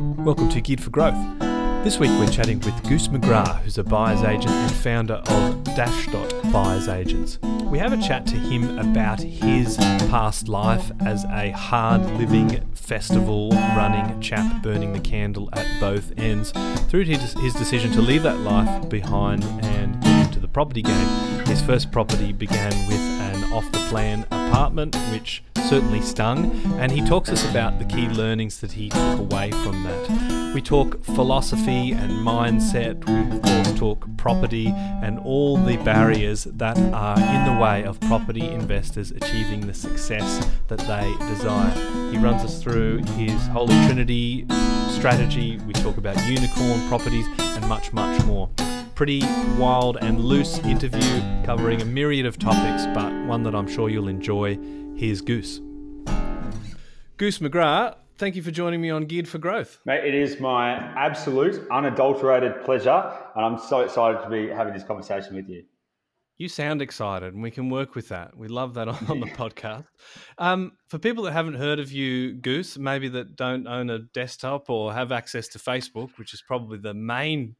Welcome to Geared for Growth. This week we're chatting with Goose McGrath, who's a buyer's agent and founder of Dashdot Buyers Agents. We have a chat to him about his past life as a hard living, festival running chap burning the candle at both ends, through to his, decision to leave that life behind and get into the property game. His first property began with an off the plan apartment, which certainly stung, and he talks us about the key learnings that he took away from that. We talk philosophy and mindset, we of course talk property and all the barriers that are in the way of property investors achieving the success that they desire. He runs us through his Holy Trinity strategy, we talk about unicorn properties and much, much more pretty wild and loose interview covering a myriad of topics, but one that I'm sure you'll enjoy. Here's Goose. Goose McGrath, thank you for joining me on Geared for Growth. Mate, it is my absolute, unadulterated pleasure, and I'm so excited to be having this conversation with you. You sound excited, and we can work with that. We love that on the podcast. Um, for people that haven't heard of you, Goose, maybe that don't own a desktop or have access to Facebook, which is probably the main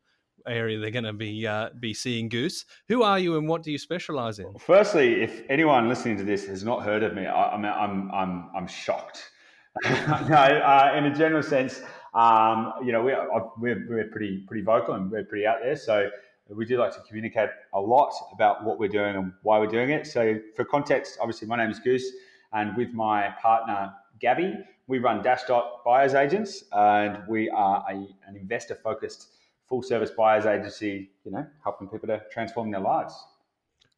area they're going to be uh, be seeing Goose. Who are you, and what do you specialize in? Firstly, if anyone listening to this has not heard of me, I, am I'm I'm I'm shocked. no, uh, in a general sense, um, you know, we're, we're we're pretty pretty vocal and we're pretty out there. So we do like to communicate a lot about what we're doing and why we're doing it. So for context, obviously, my name is Goose, and with my partner Gabby, we run Dashdot Buyers Agents, and we are a, an investor focused full service buyers agency, you know, helping people to transform their lives.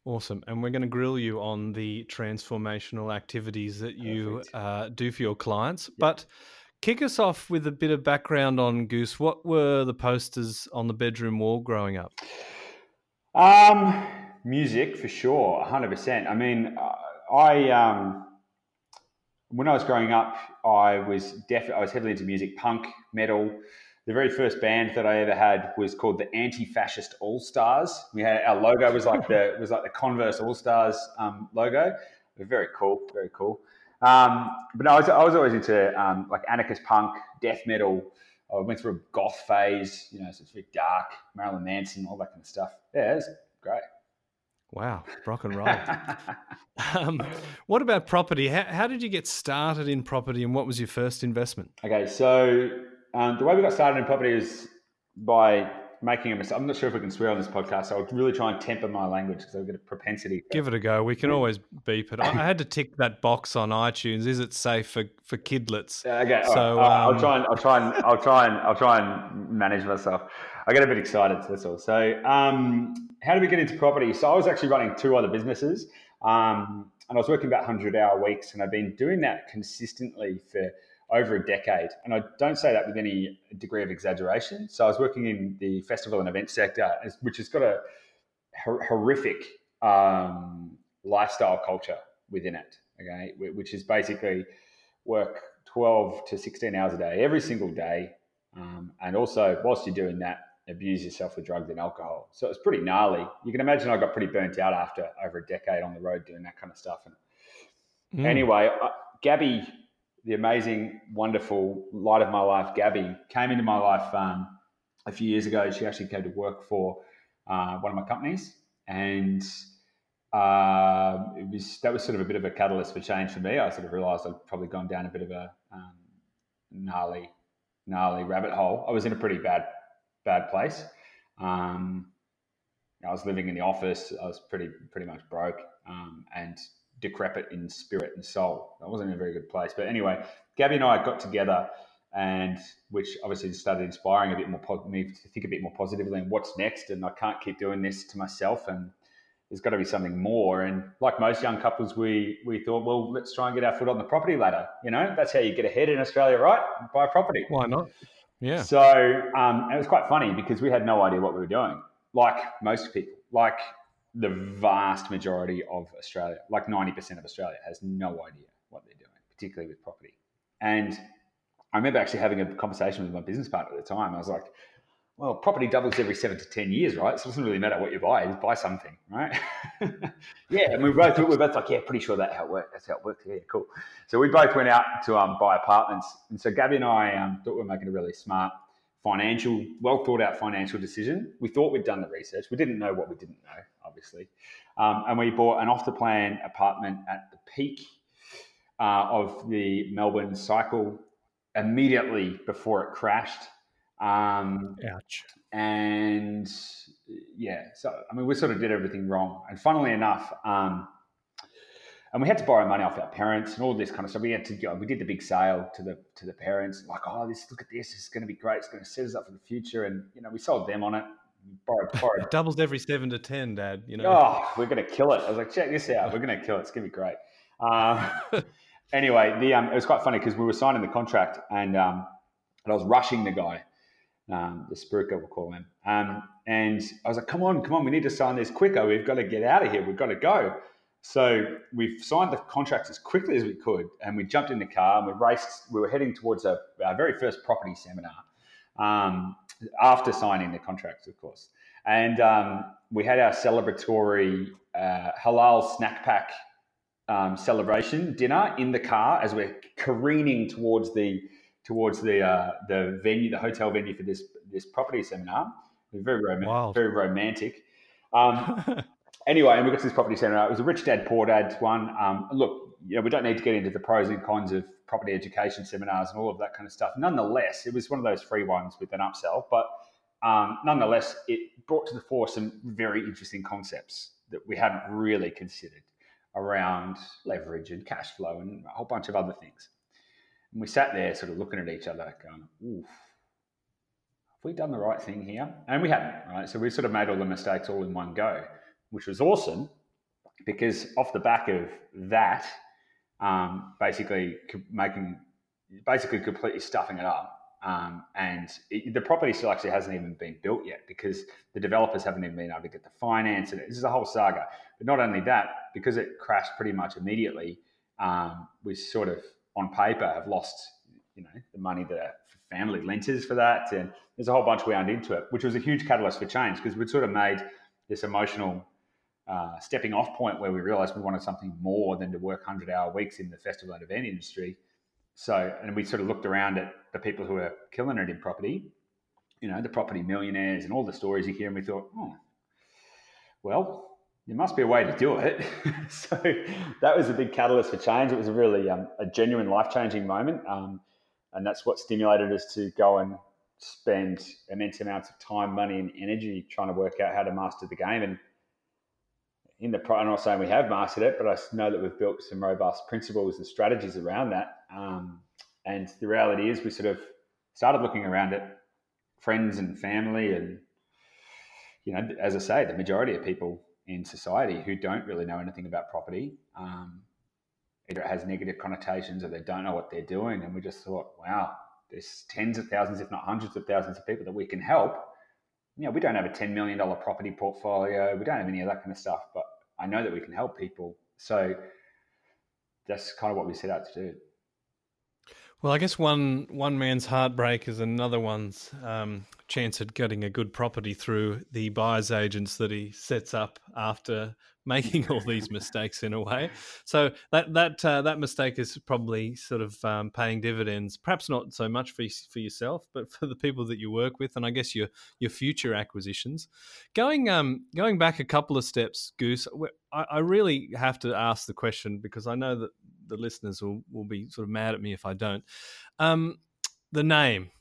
Awesome. And we're going to grill you on the transformational activities that you uh, do for your clients. Yep. But kick us off with a bit of background on Goose. What were the posters on the bedroom wall growing up? Um, music for sure, 100%. I mean, I, um, when I was growing up, I was definitely, I was heavily into music, punk, metal, the very first band that I ever had was called the Anti-Fascist All Stars. We had our logo was like the was like the Converse All Stars um, logo. Very cool, very cool. Um, but no, I was, I was always into um, like anarchist punk, death metal. I went through a goth phase, you know, so it's very dark, Marilyn Manson, all that kind of stuff. Yeah, it's great. Wow, rock and roll. um, what about property? How, how, did you get started in property, and what was your first investment? Okay, so um, the way we got started in property is by making a mistake. I'm not sure if we can swear on this podcast, so I'll really try and temper my language because I've got a propensity. Give it a go. We can always beep it. I had to tick that box on iTunes. Is it safe for, for kidlets? okay, so right. um, I'll try and I'll try and I'll try and I'll try and manage myself. I get a bit excited. That's all. So, um, how did we get into property? So, I was actually running two other businesses, um, and I was working about hundred hour weeks, and I've been doing that consistently for over a decade. And I don't say that with any degree of exaggeration. So I was working in the festival and event sector, which has got a horrific um, lifestyle culture within it, okay, which is basically work 12 to 16 hours a day, every single day. Um, and also, whilst you're doing that, abuse yourself with drugs and alcohol. So it's pretty gnarly. You can imagine I got pretty burnt out after over a decade on the road doing that kind of stuff. And mm. anyway, uh, Gabby the amazing, wonderful light of my life, Gabby, came into my life um, a few years ago. She actually came to work for uh, one of my companies, and uh, it was that was sort of a bit of a catalyst for change for me. I sort of realised I'd probably gone down a bit of a um, gnarly, gnarly rabbit hole. I was in a pretty bad, bad place. Um, I was living in the office. I was pretty, pretty much broke, um, and decrepit in spirit and soul. I wasn't in a very good place. But anyway, Gabby and I got together, and which obviously started inspiring a bit more me to think a bit more positively and what's next. And I can't keep doing this to myself, and there's got to be something more. And like most young couples, we we thought, well, let's try and get our foot on the property ladder. You know, that's how you get ahead in Australia, right? Buy property. Why not? Yeah. So um, it was quite funny because we had no idea what we were doing, like most people. Like the vast majority of Australia, like 90% of Australia, has no idea what they're doing, particularly with property. And I remember actually having a conversation with my business partner at the time. I was like, well, property doubles every seven to ten years, right? So it doesn't really matter what you buy; you buy something, right? yeah, and we both we both like, yeah, pretty sure that how it works. That's how it works. Yeah, cool. So we both went out to um, buy apartments, and so Gabby and I um, thought we were making a really smart, financial, well thought out financial decision. We thought we'd done the research. We didn't know what we didn't know, obviously, um, and we bought an off the plan apartment at the peak uh, of the Melbourne cycle immediately before it crashed um, Ouch. And yeah, so I mean, we sort of did everything wrong. And funnily enough, um, and we had to borrow money off our parents and all this kind of stuff. We had to go. We did the big sale to the to the parents, like, oh, this look at this. This is going to be great. It's going to set us up for the future. And you know, we sold them on it. Borrowed, borrowed. it doubles every seven to ten, Dad. You know. Oh, we're going to kill it. I was like, check this out. We're going to kill it. It's going to be great. Um, anyway, the um, it was quite funny because we were signing the contract and um, and I was rushing the guy um, the guide, we'll call him. Um, and I was like, come on, come on, we need to sign this quicker. We've got to get out of here. We've got to go. So we've signed the contracts as quickly as we could, and we jumped in the car and we raced. We were heading towards a, our very first property seminar um, after signing the contracts, of course. And um, we had our celebratory uh, halal snack pack um, celebration dinner in the car as we're careening towards the towards the uh, the venue, the hotel venue for this this property seminar. Very rom- very romantic. Um, anyway, and we got to this property seminar. It was a rich dad, poor dad one. Um, look, you know, we don't need to get into the pros and cons of property education seminars and all of that kind of stuff. Nonetheless, it was one of those free ones with an upsell, but um, nonetheless, it brought to the fore some very interesting concepts that we hadn't really considered around leverage and cash flow and a whole bunch of other things. And we sat there sort of looking at each other, going, oof, have we done the right thing here? And we hadn't, right? So we sort of made all the mistakes all in one go, which was awesome because off the back of that, um, basically making, basically completely stuffing it up. Um, and it, the property still actually hasn't even been built yet because the developers haven't even been able to get the finance. And this is a whole saga. But not only that, because it crashed pretty much immediately, um, we sort of on paper have lost, you know, the money that our family lent us for that, and there's a whole bunch wound into it, which was a huge catalyst for change because we'd sort of made this emotional uh, stepping off point where we realized we wanted something more than to work 100 hour weeks in the festival and event industry. So, and we sort of looked around at the people who are killing it in property, you know, the property millionaires and all the stories you hear, and we thought, oh, well, there must be a way to do it. so that was a big catalyst for change. It was really um, a genuine life changing moment, um, and that's what stimulated us to go and spend immense amounts of time, money, and energy trying to work out how to master the game. And in the I'm not saying we have mastered it, but I know that we've built some robust principles and strategies around that. Um, and the reality is, we sort of started looking around at friends and family, and you know, as I say, the majority of people in society who don't really know anything about property. Um, either it has negative connotations or they don't know what they're doing. And we just thought, wow, there's tens of thousands, if not hundreds of thousands of people that we can help. You know, we don't have a $10 million property portfolio. We don't have any of that kind of stuff, but I know that we can help people. So that's kind of what we set out to do. Well, I guess one one man's heartbreak is another one's um, chance at getting a good property through the buyer's agents that he sets up after making all these mistakes in a way. So that that uh, that mistake is probably sort of um, paying dividends. Perhaps not so much for for yourself, but for the people that you work with, and I guess your your future acquisitions. Going um going back a couple of steps, Goose. I, I really have to ask the question because I know that the listeners will, will be sort of mad at me if I don't. Um, the name.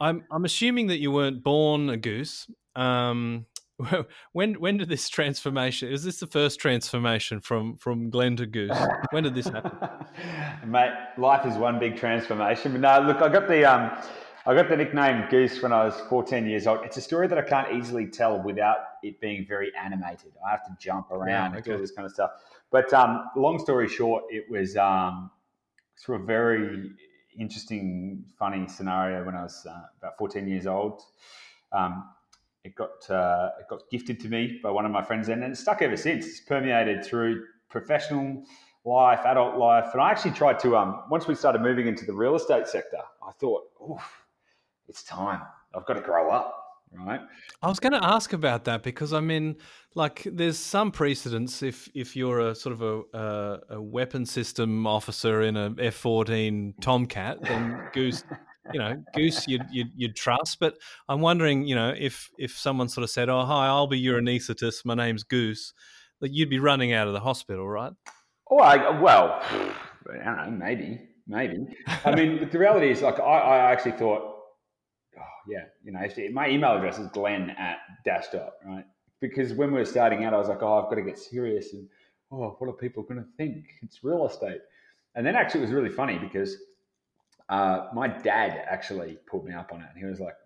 I'm I'm assuming that you weren't born a goose. Um, when when did this transformation? Is this the first transformation from from Glenn to Goose? When did this happen? Mate, life is one big transformation. But no, look, I got the um, I got the nickname Goose when I was 14 years old. It's a story that I can't easily tell without it being very animated. I have to jump around yeah, okay. and do all this kind of stuff. But um, long story short, it was um, through a very interesting, funny scenario when I was uh, about 14 years old. Um, it got uh, it got gifted to me by one of my friends, and it's stuck ever since. It's permeated through professional life, adult life, and I actually tried to. Um, once we started moving into the real estate sector, I thought, "Oh, it's time. I've got to grow up." right? I was going to ask about that because I mean, like, there's some precedence if if you're a sort of a a, a weapon system officer in a F-14 Tomcat, then Goose. You know, Goose, you'd, you'd, you'd trust, but I'm wondering, you know, if if someone sort of said, "Oh, hi, I'll be your anaesthetist. My name's Goose," that you'd be running out of the hospital, right? Oh, I, well, I don't know, maybe, maybe. I mean, the reality is, like, I, I actually thought oh, yeah, you know, my email address is glenn at dash dot, right? Because when we were starting out, I was like, oh, I've got to get serious and, oh, what are people going to think? It's real estate. And then actually, it was really funny because uh, my dad actually pulled me up on it. And he was like,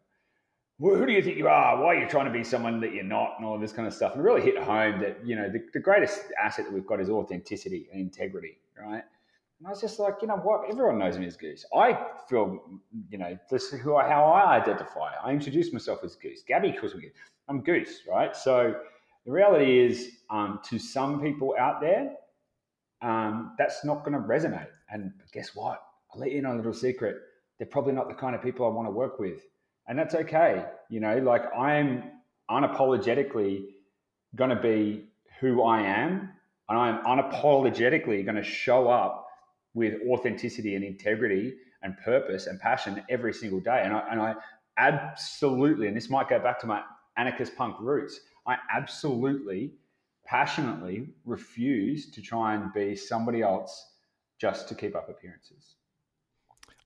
well, who do you think you are? Why are you trying to be someone that you're not? And all this kind of stuff. And really hit home that, you know, the, the greatest asset that we've got is authenticity and integrity, right? And I was just like, you know what? Everyone knows me as Goose. I feel, you know, this is who I, how I identify. I introduce myself as Goose. Gabby calls me I'm Goose, right? So the reality is, um, to some people out there, um, that's not going to resonate. And guess what? I'll let you know a little secret. They're probably not the kind of people I want to work with. And that's okay. You know, like I'm unapologetically going to be who I am. And I'm unapologetically going to show up with authenticity and integrity and purpose and passion every single day. And I, and I absolutely, and this might go back to my anarchist punk roots, I absolutely, passionately refuse to try and be somebody else just to keep up appearances.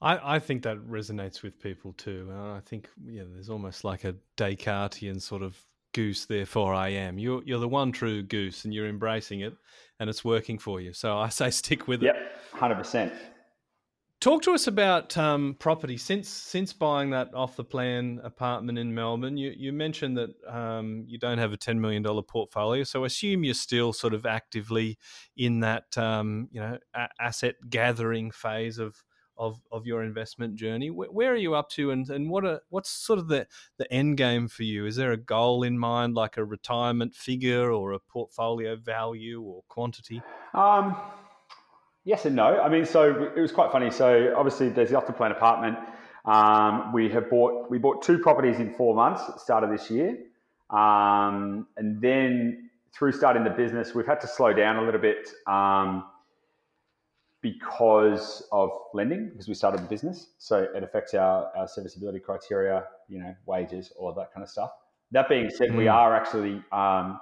I, I think that resonates with people too. And I think yeah, there's almost like a Descartesian sort of goose, therefore I am. You're you're the one true goose, and you're embracing it, and it's working for you. So I say stick with yep, it. Yep, hundred percent. Talk to us about um, property since since buying that off the plan apartment in Melbourne. You you mentioned that um, you don't have a ten million dollar portfolio, so assume you're still sort of actively in that um, you know a- asset gathering phase of of of your investment journey. Where, where, are you up to, and and what are what's sort of the the end game for you? Is there a goal in mind, like a retirement figure or a portfolio value or quantity? Um, yes and no. I mean, so it was quite funny. So obviously, there's the the plan apartment. Um, we have bought we bought two properties in four months at the start of this year, um, and then through starting the business, we've had to slow down a little bit. Um, because of lending, because we started the business. So it affects our, our serviceability criteria, you know, wages, all that kind of stuff. That being said, mm. we are actually um,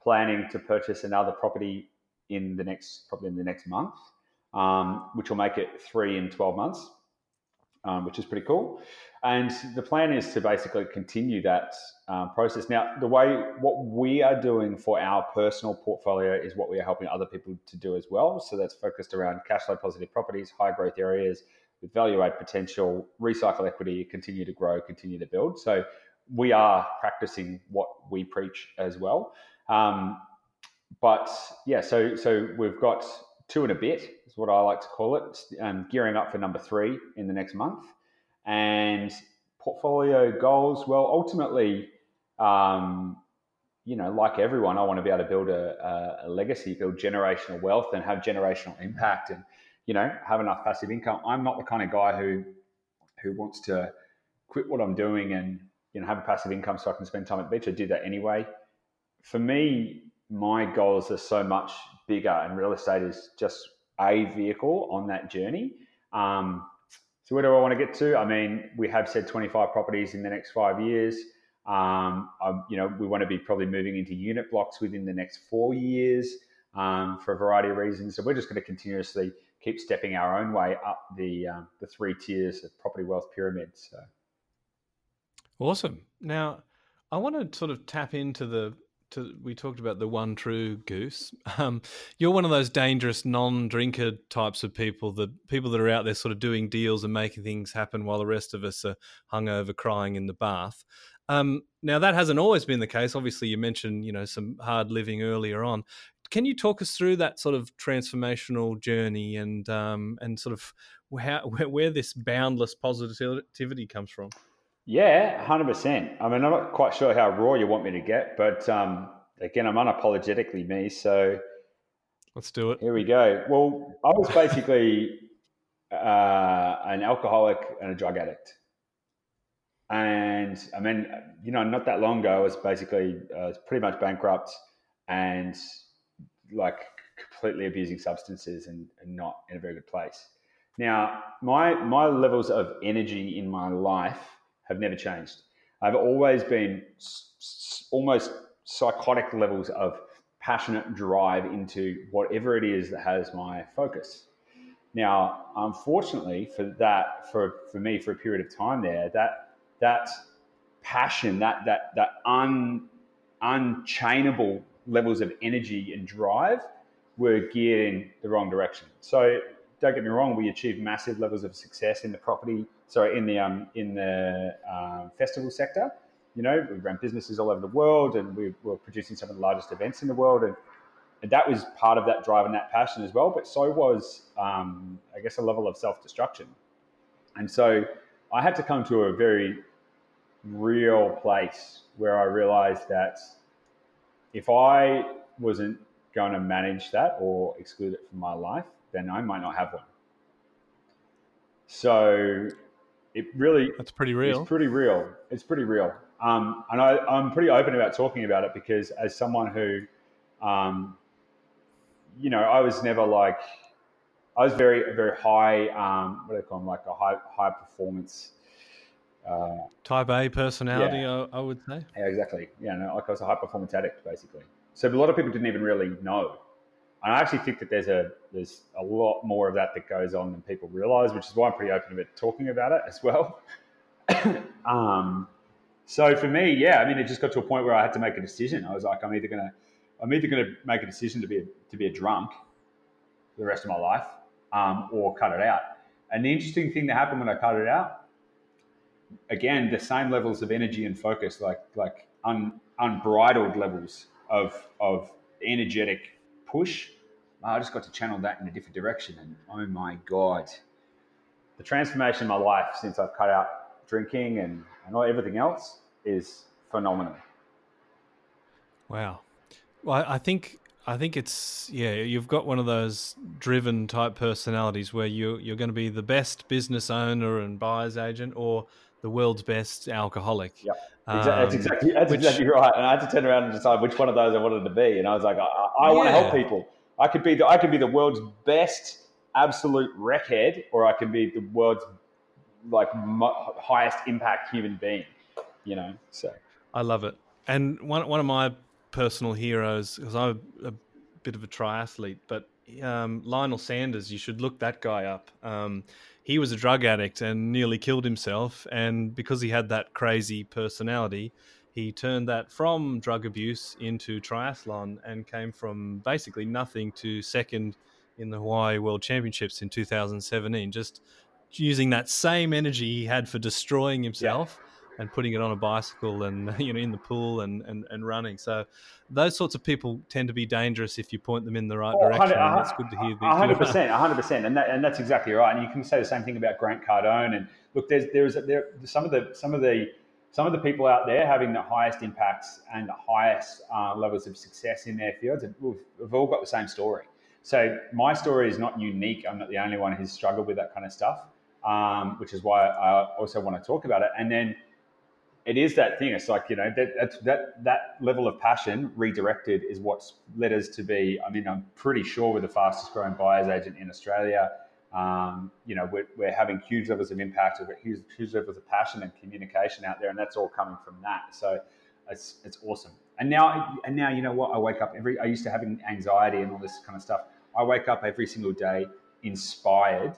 planning to purchase another property in the next, probably in the next month, um, which will make it three in 12 months, um, which is pretty cool. And the plan is to basically continue that um, process. Now, the way what we are doing for our personal portfolio is what we are helping other people to do as well. So that's focused around cash flow positive properties, high growth areas with value add potential, recycle equity, continue to grow, continue to build. So we are practicing what we preach as well. Um, but yeah, so so we've got two and a bit is what I like to call it, um, gearing up for number three in the next month. And portfolio goals, well, ultimately, um, you know, like everyone, I want to be able to build a, a, legacy, build generational wealth, and have generational impact, and you know, have enough passive income. I'm not the kind of guy who who wants to quit what I'm doing and you know have a passive income so I can spend time at the beach. I do that anyway. For me, my goals are so much bigger, and real estate is just a vehicle on that journey. Um, so where do I want to get to? I mean, we have said 25 properties in the next five years. Um, I, you know, we want to be probably moving into unit blocks within the next four years um, for a variety of reasons. So we're just going to continuously keep stepping our own way up the um, the three tiers of property wealth pyramid. So awesome. Now, I want to sort of tap into the to, we talked about the one true goose. Um, you're one of those dangerous non-drinker types of people, that people that are out there sort of doing deals and making things happen while the rest of us are hungover crying in the bath. Um, now that hasn't always been the case. Obviously, you mentioned you know some hard living earlier on. Can you talk us through that sort of transformational journey and um, and sort of how, where, where this boundless positivity comes from? Yeah, hundred percent. I mean, I'm not quite sure how raw you want me to get, but um, again, I'm unapologetically me. So let's do it. Here we go. Well, I was basically uh, an alcoholic and a drug addict, and I mean, you know, not that long ago, I was basically uh, pretty much bankrupt and like completely abusing substances and, and not in a very good place. Now, my my levels of energy in my life have never changed. I've always been almost psychotic levels of passionate drive into whatever it is that has my focus. Now, unfortunately for that, for, for me, for a period of time there, that that passion, that that that un, unchainable levels of energy and drive were geared in the wrong direction. So don't get me wrong, we achieved massive levels of success in the property, sorry, in the um, in the um, festival sector. You know, we ran businesses all over the world, and we were producing some of the largest events in the world, and and that was part of that drive and that passion as well. But so was, um, I guess, a level of self destruction. And so I had to come to a very real place where I realized that if I wasn't going to manage that or exclude it from my life, then I might not have one. So it really that's pretty real. It's pretty real. It's pretty real. Um, and I, I'm pretty open about talking about it because as someone who um, you know, I was never like, I was very, very high, um, what do they call them, like a high, high performance. Uh, Type A personality, yeah. I, I, would say. Yeah, exactly. Yeah, no, like I was a high performance addict, basically. So a lot of people didn't even really know. And I actually think that there's a there's a lot more of that that goes on than people realize, which is why I'm pretty open about talking about it as well. um, so for me, yeah, I mean, it just got to a point where I had to make a decision. I was like, I'm either to I'm either to make a decision to be a, to be a drunk for the rest of my life, um, or cut it out. And the interesting thing that happened when I cut it out, again, the same levels of energy and focus, like like un, unbridled levels of of energetic push. I just got to channel that in a different direction, and oh my god, the transformation in my life since I've cut out drinking and and everything else is phenomenal. Wow. Well, I think I think it's yeah. You've got one of those driven type personalities where you you're going to be the best business owner and buyer's agent, or the world's best alcoholic. Yeah, um, that's exactly that's which, exactly right. And I had to turn around and decide which one of those I wanted to be. And I was like, I, I yeah. want to help people. I could be the I could be the world's best absolute wreckhead, or I could be the world's like highest impact human being. You know, so I love it. And one one of my personal heroes because I'm a, a, bit of a triathlete, but um, Lionel Sanders, you should look that guy up. Um, he was a drug addict and nearly killed himself, and because he had that crazy personality, he turned that from drug abuse into triathlon and came from basically nothing to second in the Hawaii World Championships in 2017. Just using that same energy he had for destroying himself. And putting it on a bicycle and you know in the pool and, and, and running. So those sorts of people tend to be dangerous if you point them in the right oh, direction. And that's good to hear. hundred percent, hundred percent, and that, and that's exactly right. And you can say the same thing about Grant Cardone. And look, there's there's there some of the some of the some of the people out there having the highest impacts and the highest uh, levels of success in their fields. We've, we've all got the same story. So my story is not unique. I'm not the only one who's struggled with that kind of stuff, um, which is why I also want to talk about it. And then it is that thing. It's like you know that that that level of passion redirected is what's led us to be. I mean, I'm pretty sure we're the fastest growing buyers agent in Australia. Um, you know, we're, we're having huge levels of impact, we've got huge, huge levels of passion and communication out there, and that's all coming from that. So it's it's awesome. And now and now, you know what? I wake up every. I used to having anxiety and all this kind of stuff. I wake up every single day inspired,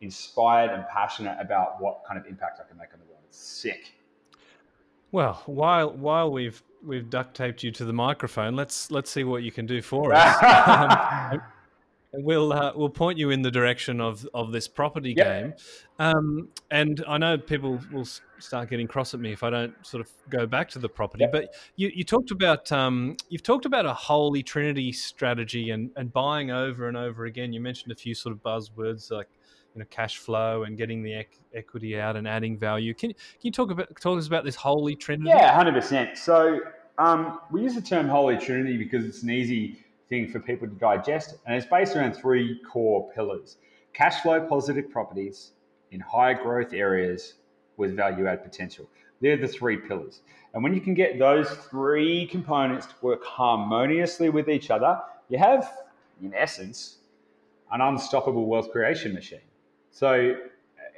inspired and passionate about what kind of impact I can make on the world. It's sick. Well, while while we've we've duct taped you to the microphone, let's let's see what you can do for us. um, we'll uh, we'll point you in the direction of of this property yep. game, um, and I know people will start getting cross at me if I don't sort of go back to the property. Yep. But you, you talked about um, you've talked about a holy trinity strategy and and buying over and over again. You mentioned a few sort of buzzwords like you know cash flow and getting the ec- equity out and adding value. Can, can you talk about talk us about this holy trinity? Yeah, hundred percent. So um, we use the term holy trinity because it's an easy thing for people to digest, and it's based around three core pillars: cash flow positive properties in high growth areas with value add potential. They're the three pillars. And when you can get those three components to work harmoniously with each other, you have, in essence, an unstoppable wealth creation machine. So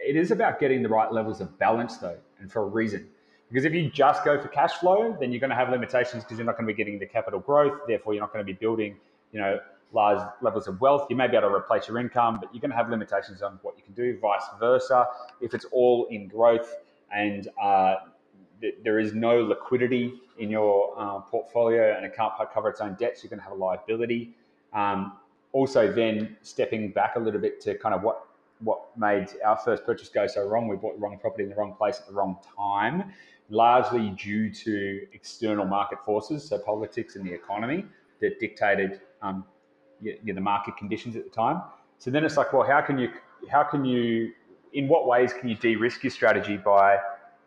it is about getting the right levels of balance, though, and for a reason. Because if you just go for cash flow, then you're going to have limitations because you're not going to be getting the capital growth. Therefore, you're not going to be building, you know, large levels of wealth. You may be able to replace your income, but you're going to have limitations on what you can do. Vice versa, if it's all in growth and uh, th- there is no liquidity in your uh, portfolio and it can't cover its own debts, you're going to have a liability. Um, also, then stepping back a little bit to kind of what what made our first purchase go so wrong. We bought the wrong property in the wrong place at the wrong time largely due to external market forces, so politics and the economy that dictated um, you know, the market conditions at the time. So then it's like, well, how can you, how can you, in what ways can you de-risk your strategy by,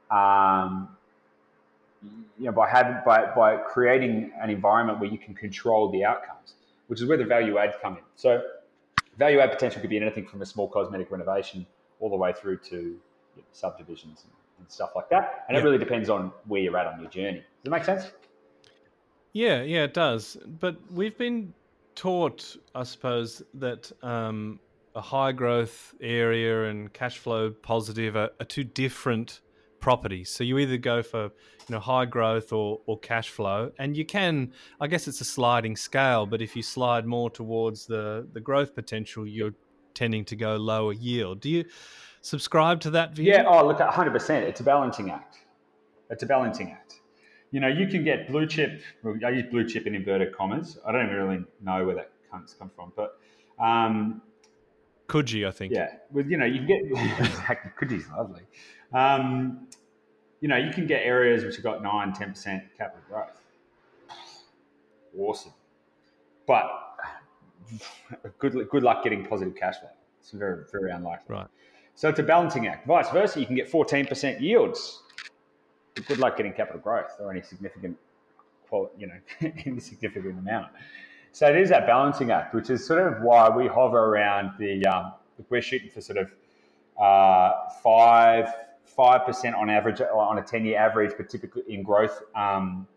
um, you know, by having, by, by creating an environment where you can control the outcomes, which is where the value adds come in. So value add potential could be anything from a small cosmetic renovation all the way through to you know, subdivisions and and stuff like that. And yeah. it really depends on where you're at on your journey. Does that make sense? Yeah, yeah, it does. But we've been taught, I suppose, that um, a high growth area and cash flow positive are, are, two different properties. So you either go for you know high growth or, or cash flow, and you can. I guess it's a sliding scale, but if you slide more towards the the growth potential, you're tending to go lower yield. Do you? subscribe to that view? Yeah, oh, look, 100%. It's a balancing act. It's a balancing act. You know, you can get blue chip, I use blue chip in inverted commas. I don't even really know where that comes come from, but. Um, Coogee, I think. Yeah, with you know, you can get exactly Coogee's lovely. Um, you know, you can get areas which have got 9 10% capital growth. Awesome. But good, good luck getting positive cash flow. It's very, very unlikely. Right. So it's a balancing act. Vice versa, you can get 14% yields. Good luck getting capital growth or any significant, you know, any significant amount. So it is that balancing act, which is sort of why we hover around the. Um, we're shooting for sort of uh, five five percent on average on a ten year average, but typically in growth. Um,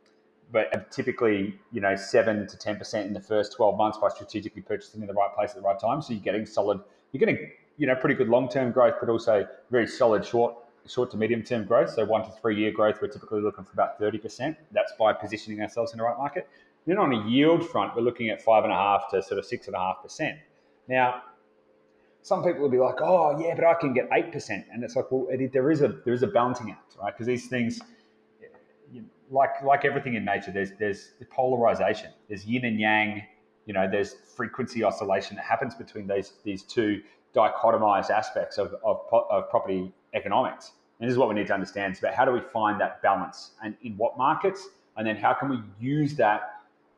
but typically, you know, seven to ten percent in the first twelve months by strategically purchasing in the right place at the right time. So you're getting solid. You're getting you know, pretty good long term growth, but also very solid short short to medium term growth. So one to three year growth, we're typically looking for about 30%. That's by positioning ourselves in the right market. Then on a yield front, we're looking at five and a half to sort of six and a half percent. Now, some people will be like, "Oh, yeah, but I can get eight percent," and it's like, well, it, there is a there is a balancing act, right? Because these things, like like everything in nature, there's there's the polarization. There's yin and yang. You know, there's frequency oscillation that happens between these these two dichotomized aspects of, of, of property economics. And this is what we need to understand. It's about how do we find that balance and in what markets, and then how can we use that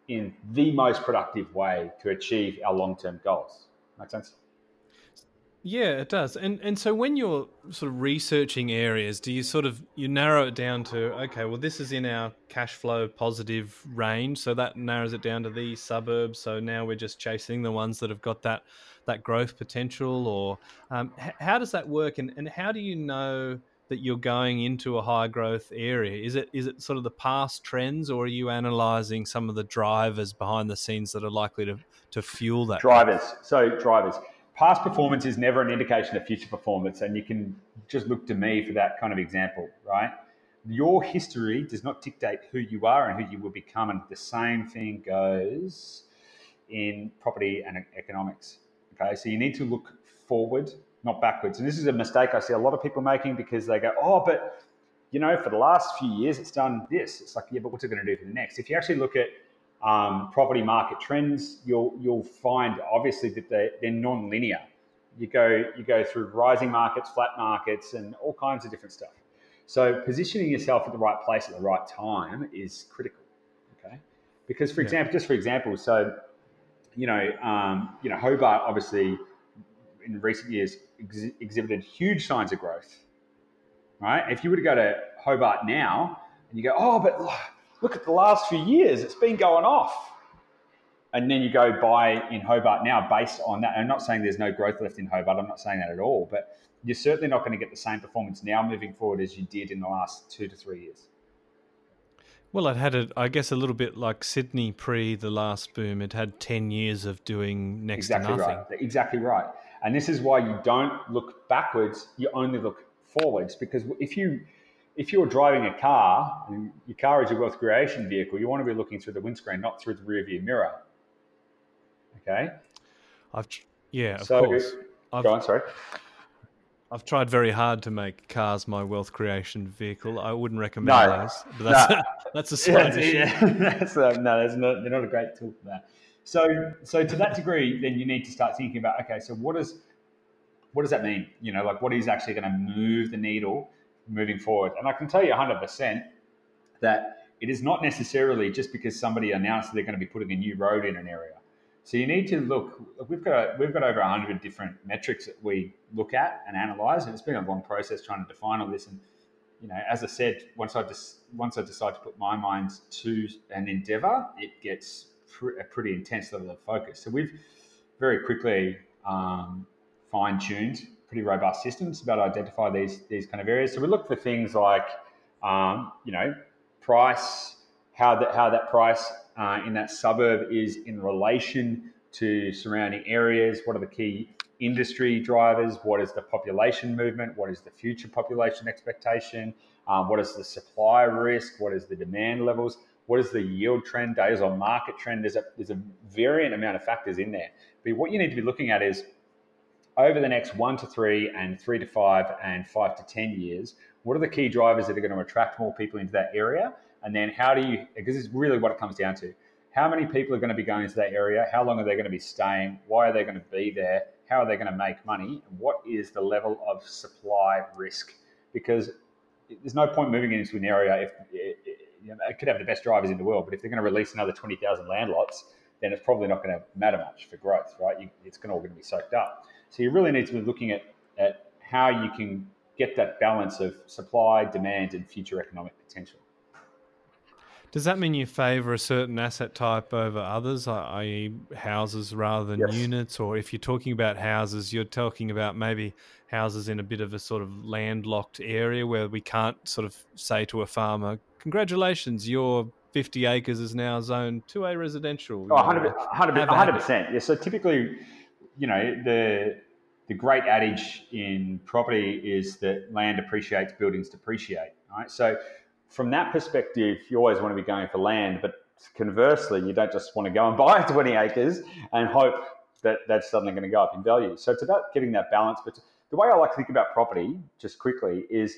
in the most productive way to achieve our long term goals. Make sense? Yeah, it does. And and so when you're sort of researching areas, do you sort of you narrow it down to okay, well this is in our cash flow positive range, so that narrows it down to these suburbs. So now we're just chasing the ones that have got that that growth potential, or um, h- how does that work? And and how do you know that you're going into a high growth area? Is it is it sort of the past trends, or are you analysing some of the drivers behind the scenes that are likely to to fuel that? Drivers. So drivers past performance is never an indication of future performance. And you can just look to me for that kind of example, right? Your history does not dictate who you are and who you will become. And the same thing goes in property and economics. Okay, so you need to look forward, not backwards. And this is a mistake I see a lot of people making because they go, oh, but you know, for the last few years it's done this. It's like, yeah, but what's it going to do for the next? If you actually look at um, property market trends, you'll you'll find obviously that they, they're non-linear. You go you go through rising markets, flat markets, and all kinds of different stuff. So positioning yourself at the right place at the right time is critical. Okay, because for example, just for example, so you know um, you know Hobart obviously in recent years ex- exhibited huge signs of growth. Right, if you were to go to Hobart now and you go, oh, but look at the last few years, it's been going off. and then you go buy in Hobart now based on that. I'm not saying there's no growth left in Hobart. I'm not saying that at all. But you're certainly not going to get the same performance now moving forward as you did in the last two to three years. Well, it had, a, I guess, a little bit like Sydney pre the last boom. It had 10 years of doing next exactly to nothing. Right. Exactly right. And this is why you don't look backwards, you only look forwards. Because if you if you're driving a car and your car is your wealth creation vehicle, you want to be looking through the windscreen, not through the rear view mirror. Okay. I've yeah, of so, course. I've, go on, sorry. I've tried very hard to make cars my wealth creation vehicle. I wouldn't recommend no, those, but that's no. that's a slight yeah, issue. Yeah. that's no, that's not, they're not a great tool for that. So, so to that degree, then you need to start thinking about okay, so what does what does that mean? You know, like what is actually going to move the needle moving forward? And I can tell you 100 percent that it is not necessarily just because somebody announced they're going to be putting a new road in an area. So you need to look. We've got we've got over hundred different metrics that we look at and analyze, and it's been a long process trying to define all this. And you know, as I said, once I just once I decide to put my mind to an endeavor, it gets a pretty intense level of focus. So we've very quickly um, fine tuned pretty robust systems about identify these these kind of areas. So we look for things like um, you know price, how that how that price uh, in that suburb is in relation to surrounding areas. What are the key industry drivers? What is the population movement? What is the future population expectation? Um, what is the supply risk? What is the demand levels? What is the yield trend, days on market trend? There's a, there's a variant amount of factors in there. But what you need to be looking at is over the next one to three and three to five and five to 10 years, what are the key drivers that are going to attract more people into that area? And then how do you, because it's really what it comes down to. How many people are going to be going to that area? How long are they going to be staying? Why are they going to be there? How are they going to make money? What is the level of supply risk? Because there's no point moving into an area if you know, it could have the best drivers in the world, but if they're going to release another 20,000 land lots, then it's probably not going to matter much for growth, right? You, it's all going to be soaked up. So you really need to be looking at, at how you can get that balance of supply, demand, and future economic potential. Does that mean you favour a certain asset type over others, uh, i.e., houses rather than yes. units? Or if you're talking about houses, you're talking about maybe houses in a bit of a sort of landlocked area where we can't sort of say to a farmer, "Congratulations, your 50 acres is now zone 2A residential." Oh, 100 100%. Yeah. So typically, you know, the the great adage in property is that land appreciates, buildings depreciate. Right. So from that perspective, you always want to be going for land, but conversely, you don't just want to go and buy 20 acres and hope that that's suddenly going to go up in value. So it's about getting that balance. But the way I like to think about property, just quickly, is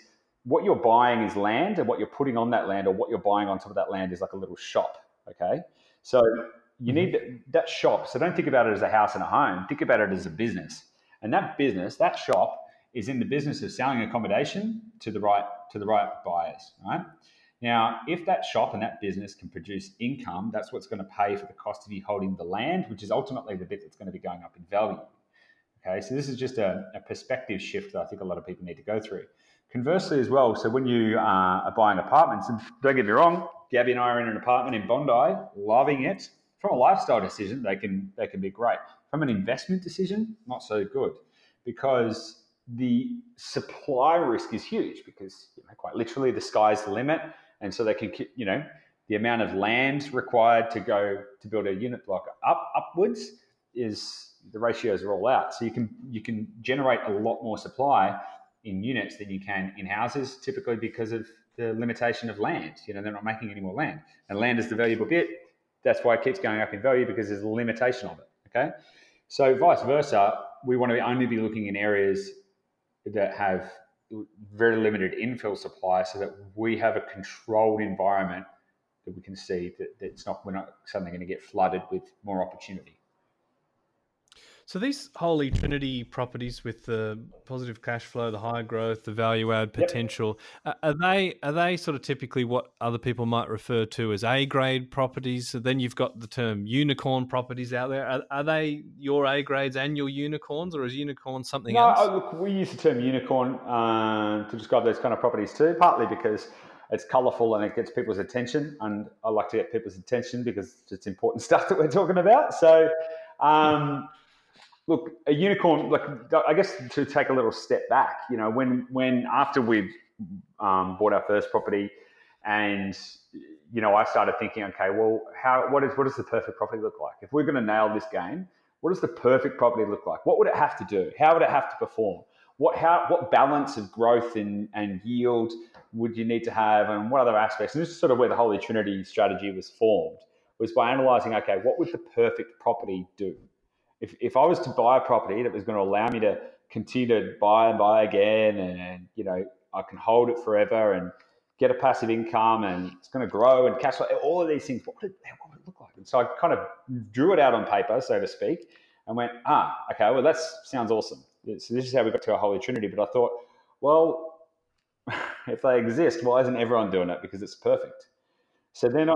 what you're buying is land, and what you're putting on that land, or what you're buying on top of that land, is like a little shop. Okay, so you need mm-hmm. that, that shop. So don't think about it as a house and a home. Think about it as a business, and that business, that shop, is in the business of selling accommodation to the right to the right buyers. Right now, if that shop and that business can produce income, that's what's going to pay for the cost of you holding the land, which is ultimately the bit that's going to be going up in value. Okay, so this is just a, a perspective shift that I think a lot of people need to go through. Conversely, as well, so when you uh, are buying apartments, and don't get me wrong, Gabby and I are in an apartment in Bondi, loving it. From a lifestyle decision, they can they can be great. From an investment decision, not so good, because the supply risk is huge because you know, quite literally the sky's the limit, and so they can you know the amount of land required to go to build a unit block up upwards is the ratios are all out. So you can you can generate a lot more supply in units than you can in houses, typically because of the limitation of land. You know, they're not making any more land, and land is the valuable bit. That's why it keeps going up in value because there's a limitation of it. Okay, so vice versa, we want to only be looking in areas that have very limited infill supply so that we have a controlled environment that we can see that, that it's not we're not suddenly going to get flooded with more opportunity. So these holy trinity properties with the positive cash flow, the high growth, the value add potential, yep. are they are they sort of typically what other people might refer to as A grade properties? So then you've got the term unicorn properties out there. Are, are they your A grades and your unicorns, or is unicorn something no, else? look, we use the term unicorn uh, to describe those kind of properties too, partly because it's colourful and it gets people's attention. And I like to get people's attention because it's important stuff that we're talking about. So, um, look, a unicorn. Like I guess to take a little step back, you know, when when after we um, bought our first property, and you know, I started thinking, okay, well, how what is what does the perfect property look like? If we're going to nail this game, what does the perfect property look like? What would it have to do? How would it have to perform? What how what balance of growth and, and yield would you need to have, and what other aspects? And this is sort of where the Holy Trinity strategy was formed. Was by analysing, okay, what would the perfect property do? If if I was to buy a property that was going to allow me to continue to buy and buy again, and you know, I can hold it forever and get a passive income and it's going to grow and cash flow, all of these things. What would, it, what would it look like? And so I kind of drew it out on paper, so to speak, and went, ah, okay, well, that sounds awesome. So this is how we got to our Holy Trinity. But I thought, well, if they exist, why isn't everyone doing it? Because it's perfect. So then I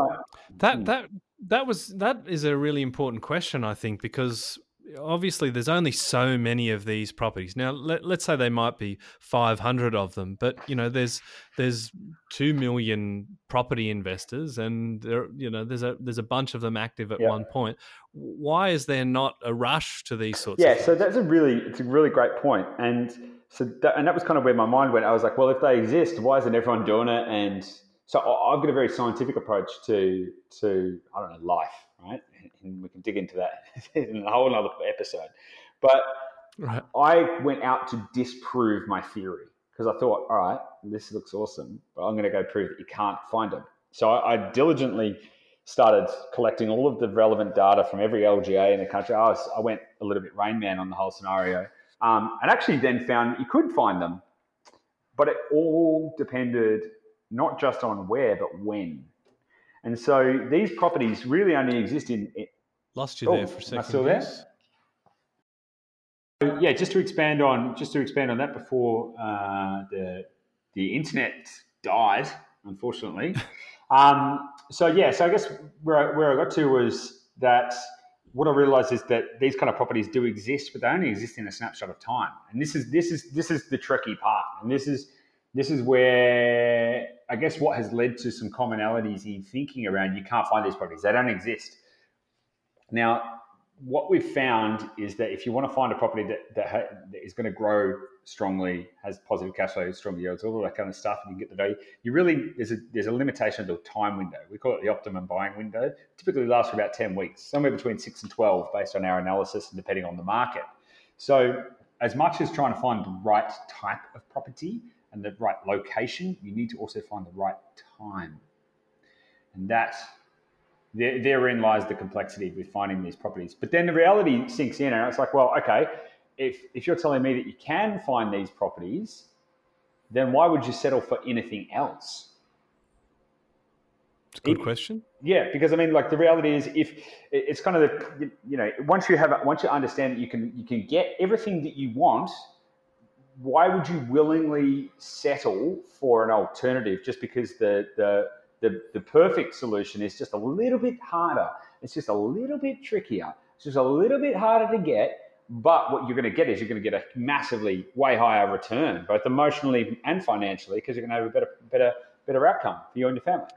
that hmm. that that was that is a really important question, I think, because obviously there's only so many of these properties. Now let, us say they might be 500 of them but you know there's there's 2 million property investors and there you know there's a there's a bunch of them active at one point. Why is there not a rush to these sorts yeah so that's a really it's a really great point. And so that, and that was kind of where my mind went. I was like well if they exist why isn't everyone doing it? And so i've got a very scientific approach to to i don't know life right and we can dig into that in a whole other episode. But right. I went out to disprove my theory because I thought, all right, this looks awesome, but I'm going to go prove that you can't find them. So I, I diligently started collecting all of the relevant data from every LGA in the country. I, was, I went a little bit Rain Man on the whole scenario, um, and actually then found you could find them, but it all depended not just on where, but when. And so these properties really only exist in. Lost you oh, there for a second. I still there? Yeah, just to expand on just to expand on that before uh, the the internet died, unfortunately. um, so yeah, so I guess where I, where I got to was that what I realized is that these kind of properties do exist, but they only exist in a snapshot of time. And this is this is this is the tricky part, and this is this is where I guess what has led to some commonalities in thinking around you can't find these properties; they don't exist. Now, what we've found is that if you want to find a property that, that, ha- that is going to grow strongly, has positive cash flow, strong yields, all that kind of stuff, and you can get the value, you really there's a there's a limitation to the time window. We call it the optimum buying window. Typically lasts for about ten weeks, somewhere between six and twelve, based on our analysis and depending on the market. So, as much as trying to find the right type of property, and the right location, you need to also find the right time. And that there, therein lies the complexity with finding these properties. But then the reality sinks in, and it's like, well, okay, if if you're telling me that you can find these properties, then why would you settle for anything else? It's a good it, question. Yeah, because I mean, like the reality is, if it's kind of the you know, once you have once you understand that you can you can get everything that you want why would you willingly settle for an alternative just because the, the, the, the perfect solution is just a little bit harder? It's just a little bit trickier. It's just a little bit harder to get. But what you're going to get is you're going to get a massively way higher return, both emotionally and financially, because you're going to have a better, better, better outcome for you and your family.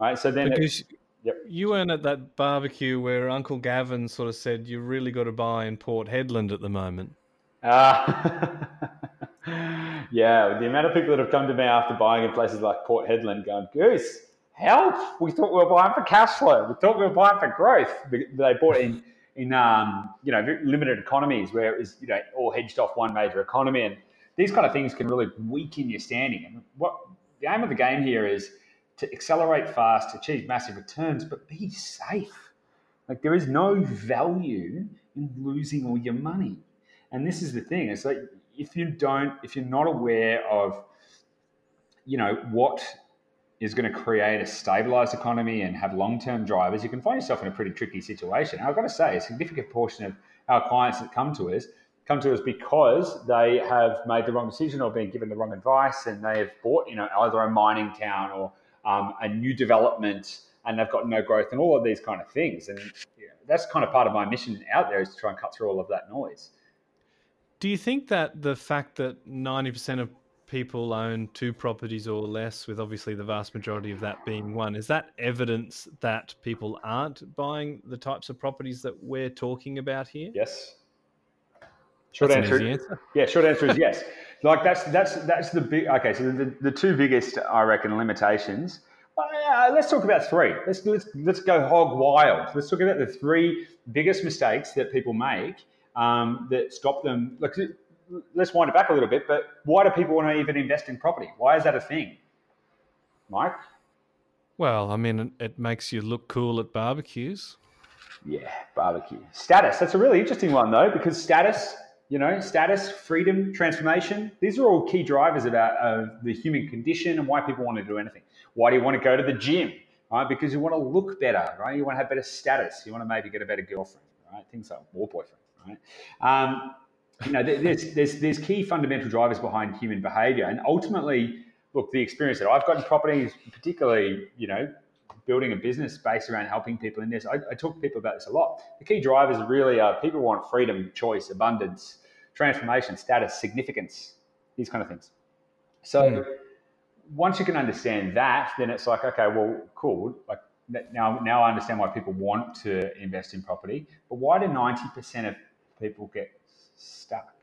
Right. So then, because it, yep. you weren't at that barbecue where Uncle Gavin sort of said you really got to buy in Port Hedland at the moment. Uh, yeah, the amount of people that have come to me after buying in places like Port Hedland going, Goose, help! We thought we were buying for cash flow. We thought we were buying for growth. They bought in in um, you know limited economies where it was you know all hedged off one major economy, and these kind of things can really weaken your standing. And what the aim of the game here is to accelerate fast, achieve massive returns, but be safe. Like there is no value in losing all your money. And this is the thing: it's like if you don't, if you're not aware of, you know, what is going to create a stabilized economy and have long-term drivers, you can find yourself in a pretty tricky situation. I've got to say, a significant portion of our clients that come to us come to us because they have made the wrong decision or been given the wrong advice, and they have bought, you know, either a mining town or um, a new development, and they've got no growth and all of these kind of things. And that's kind of part of my mission out there is to try and cut through all of that noise. Do you think that the fact that 90% of people own two properties or less, with obviously the vast majority of that being one. Is that evidence that people aren't buying the types of properties that we're talking about here? Yes. Short answer, answer. Yeah, short answer is yes. Like that's that's that's the big. Okay, so the, the two biggest, I reckon, limitations. Uh, let's talk about three. Let's let's let's go hog wild. Let's talk about the three biggest mistakes that people make um, that stop them. Like, let's wind it back a little bit. But why do people want to even invest in property? Why is that a thing, Mike? Well, I mean, it makes you look cool at barbecues. Yeah, barbecue. Status. That's a really interesting one though, because status you know, status, freedom, transformation. These are all key drivers about uh, the human condition and why people want to do anything. Why do you want to go to the gym? Right? Because you want to look better, right? You want to have better status. You want to maybe get a better girlfriend, right? Things like war boyfriend, right? Um, you know, there's, there's, there's key fundamental drivers behind human behavior. And ultimately, look, the experience that I've got in property, is particularly, you know, building a business based around helping people in this. I, I talk to people about this a lot. The key drivers really are people want freedom, choice, abundance, transformation, status, significance, these kind of things. So mm. once you can understand that, then it's like, okay, well, cool. Like now, now I understand why people want to invest in property. But why do ninety percent of people get stuck?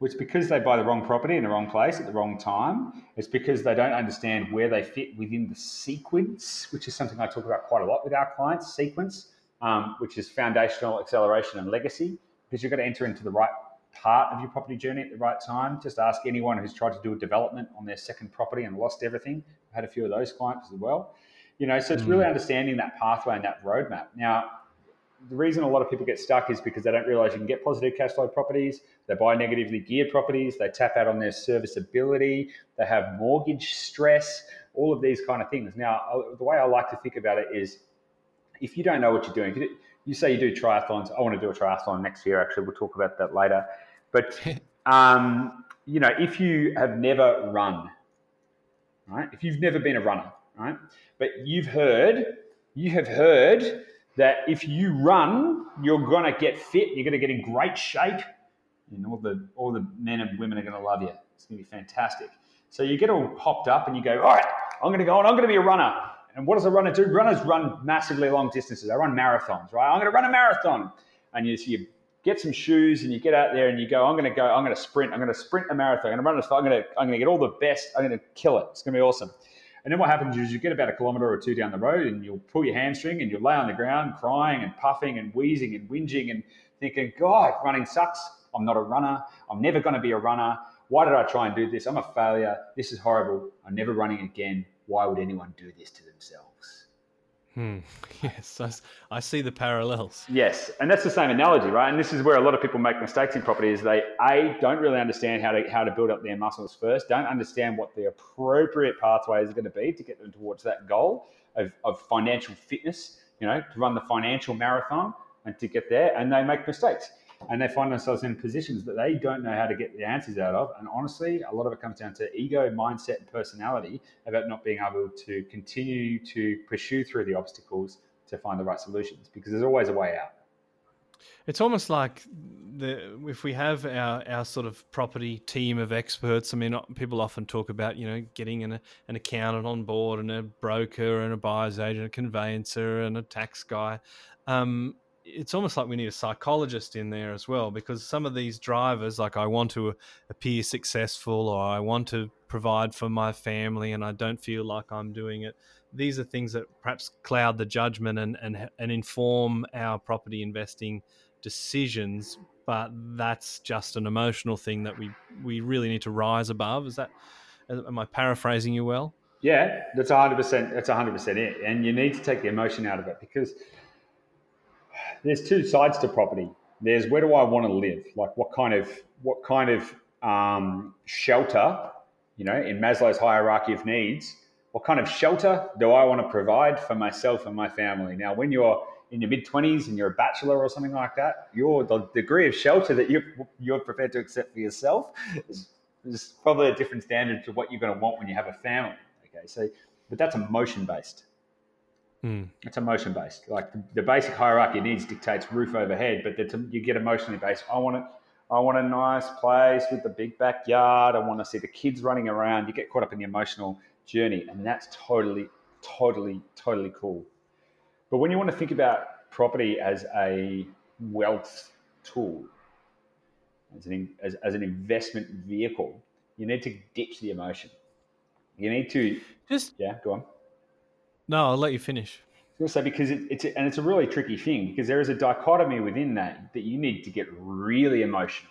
Well, it's because they buy the wrong property in the wrong place at the wrong time. It's because they don't understand where they fit within the sequence, which is something I talk about quite a lot with our clients. Sequence, um, which is foundational, acceleration, and legacy. Because you've got to enter into the right part of your property journey at the right time. Just ask anyone who's tried to do a development on their second property and lost everything. I've had a few of those clients as well. You know, so it's really mm. understanding that pathway and that roadmap. Now, the reason a lot of people get stuck is because they don't realize you can get positive cash flow properties. They buy negatively geared properties. They tap out on their serviceability. They have mortgage stress. All of these kind of things. Now, uh, the way I like to think about it is, if you don't know what you're doing, you, you say you do triathlons. I want to do a triathlon next year. Actually, we'll talk about that later. But um, you know, if you have never run, right? If you've never been a runner, right? But you've heard, you have heard that if you run, you're gonna get fit. You're gonna get in great shape, and all the all the men and women are gonna love you. It's gonna be fantastic. So you get all hopped up and you go, all right, I'm gonna go and I'm gonna be a runner. And what does a runner do? Runners run massively long distances. They run marathons, right? I'm gonna run a marathon. And you, so you get some shoes and you get out there and you go, I'm gonna go, I'm gonna sprint, I'm gonna sprint a marathon, I'm gonna run a I'm gonna I'm gonna get all the best, I'm gonna kill it. It's gonna be awesome. And then what happens is you get about a kilometre or two down the road and you'll pull your hamstring and you'll lay on the ground crying and puffing and wheezing and whinging and thinking, God, running sucks. I'm not a runner. I'm never going to be a runner. Why did I try and do this? I'm a failure. This is horrible. I'm never running again. Why would anyone do this to themselves? Hmm. Yes, I, I, see the parallels. Yes, and that's the same analogy, right? And this is where a lot of people make mistakes in property: is they a don't really understand how to how to build up their muscles first, don't understand what the appropriate pathway is going to be to get them towards that goal of, of financial fitness. You know, to run the financial marathon and to get there, and they make mistakes and they find themselves in positions that they don't know how to get the answers out of. And honestly, a lot of it comes down to ego, mindset, and personality about not being able to continue to pursue through the obstacles to find the right solutions because there's always a way out. It's almost like the if we have our, our sort of property team of experts. I mean, people often talk about you know getting an, an accountant on board and a broker and a buyer's agent, a conveyancer and a tax guy. Um, it's almost like we need a psychologist in there as well because some of these drivers like i want to appear successful or i want to provide for my family and i don't feel like i'm doing it. These are things that perhaps cloud the judgment and and, and inform our property investing decisions but that's just an emotional thing that we we really need to rise above. Is that am i paraphrasing you well? Yeah that's 100% that's 100% it and you need to take the emotion out of it because there's two sides to property. There's where do I want to live? Like what kind of what kind of um, shelter, you know, in Maslow's hierarchy of needs, what kind of shelter do I want to provide for myself and my family? Now, when you're in your mid twenties and you're a bachelor or something like that, your the degree of shelter that you you're prepared to accept for yourself is, is probably a different standard to what you're going to want when you have a family. Okay, so but that's emotion based. Mm. It's emotion based. Like the, the, basic hierarchy needs dictates roof overhead, but you get emotionally based. I want it. I want a nice place with the big backyard. I want to see the kids running around. You get caught up in the emotional journey, and that's totally, totally, totally cool. But when you want to think about property as a wealth tool, as an, as, as an investment vehicle, you need to ditch the emotion. You need to just yeah, go on. No, I'll let you finish. Also, because it, it's and it's a really tricky thing because there is a dichotomy within that that you need to get really emotional.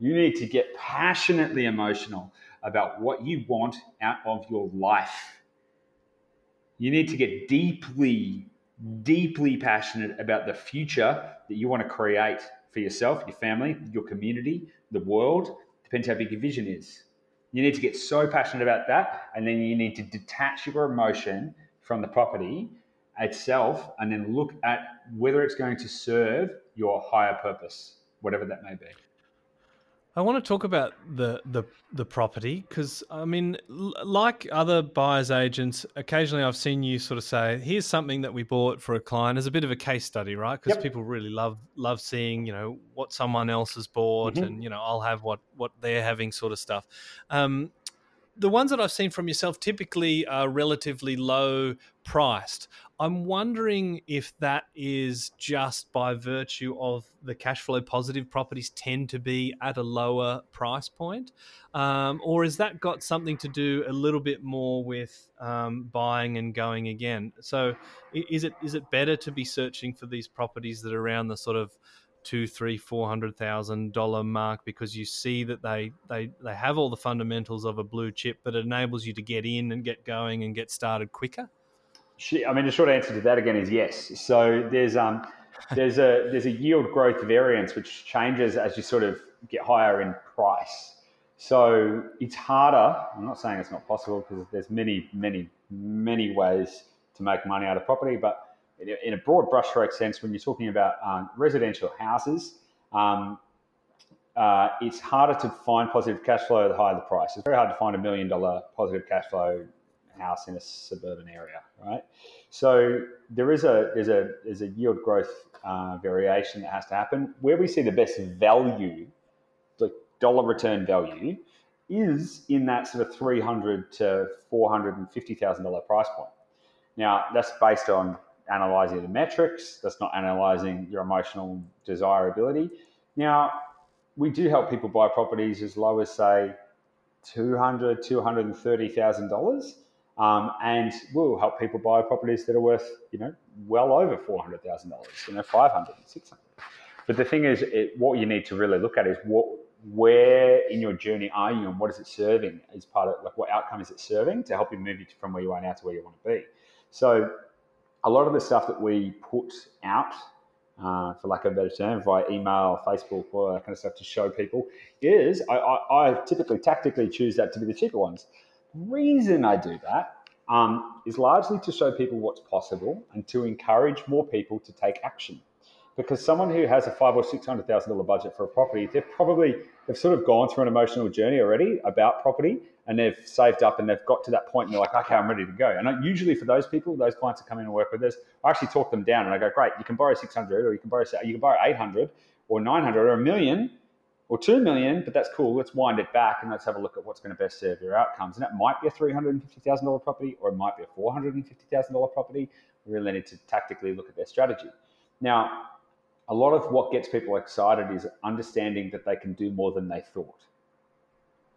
You need to get passionately emotional about what you want out of your life. You need to get deeply, deeply passionate about the future that you want to create for yourself, your family, your community, the world. Depends how big your vision is. You need to get so passionate about that, and then you need to detach your emotion from the property itself and then look at whether it's going to serve your higher purpose, whatever that may be. I want to talk about the the, the property because I mean, like other buyers agents, occasionally I've seen you sort of say, "Here's something that we bought for a client as a bit of a case study, right?" Because yep. people really love love seeing you know what someone else has bought, mm-hmm. and you know I'll have what what they're having, sort of stuff. Um, the ones that I've seen from yourself typically are relatively low priced. I'm wondering if that is just by virtue of the cash flow positive properties tend to be at a lower price point, um, or has that got something to do a little bit more with um, buying and going again? So, is it is it better to be searching for these properties that are around the sort of two, three, four hundred thousand dollar mark because you see that they they they have all the fundamentals of a blue chip, but it enables you to get in and get going and get started quicker. I mean, the short answer to that again is yes. So there's um there's a there's a yield growth variance which changes as you sort of get higher in price. So it's harder. I'm not saying it's not possible because there's many, many, many ways to make money out of property, but in a broad brushstroke sense, when you're talking about um, residential houses, um, uh, it's harder to find positive cash flow the higher the price. It's very hard to find a million dollar positive cash flow house in a suburban area, right? So there is a there's a there's a yield growth uh, variation that has to happen. Where we see the best value, the dollar return value, is in that sort of three hundred to four hundred and fifty thousand dollar price point. Now that's based on analyzing the metrics, that's not analyzing your emotional desirability. Now, we do help people buy properties as low as, say, $200,000, $230,000. Um, and we'll help people buy properties that are worth, you know, well over $400,000, you know, 500 600 But the thing is, it, what you need to really look at is what, where in your journey are you and what is it serving as part of, like, what outcome is it serving to help you move you from where you are now to where you want to be? So a lot of the stuff that we put out, uh, for lack of a better term, via email, Facebook, all that kind of stuff to show people is I, I, I typically tactically choose that to be the cheaper ones. Reason I do that um, is largely to show people what's possible and to encourage more people to take action. Because someone who has a five or six hundred thousand dollar budget for a property, they've probably they've sort of gone through an emotional journey already about property and they've saved up and they've got to that point and they're like, okay, I'm ready to go. And usually for those people, those clients that come in and work with us, I actually talk them down and I go, great, you can borrow 600 or you can borrow, you can borrow 800 or 900 or a million or 2 million, but that's cool. Let's wind it back and let's have a look at what's going to best serve your outcomes. And that might be a $350,000 property or it might be a $450,000 property. We really need to tactically look at their strategy. Now, a lot of what gets people excited is understanding that they can do more than they thought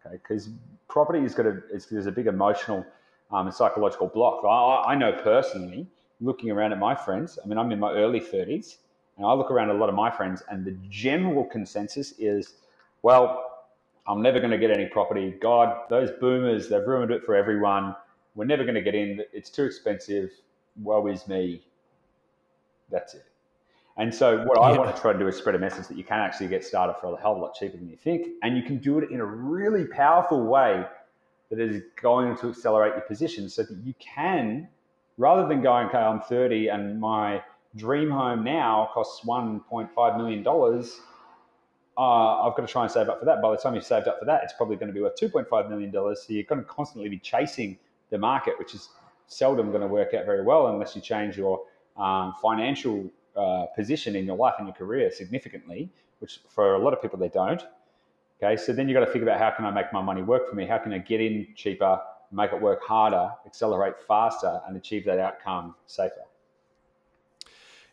okay? Because property is got a there's a big emotional um, and psychological block. I, I know personally, looking around at my friends. I mean, I'm in my early 30s, and I look around at a lot of my friends, and the general consensus is, well, I'm never going to get any property. God, those boomers, they've ruined it for everyone. We're never going to get in. It's too expensive. Woe is me. That's it. And so, what I want to try to do is spread a message that you can actually get started for a hell of a lot cheaper than you think, and you can do it in a really powerful way that is going to accelerate your position, so that you can, rather than going, okay, I'm 30 and my dream home now costs 1.5 million dollars. Uh, I've got to try and save up for that. By the time you've saved up for that, it's probably going to be worth 2.5 million dollars. So you're going to constantly be chasing the market, which is seldom going to work out very well unless you change your um, financial uh, position in your life and your career significantly, which for a lot of people they don't. Okay, so then you've got to think about how can I make my money work for me? How can I get in cheaper, make it work harder, accelerate faster, and achieve that outcome safer?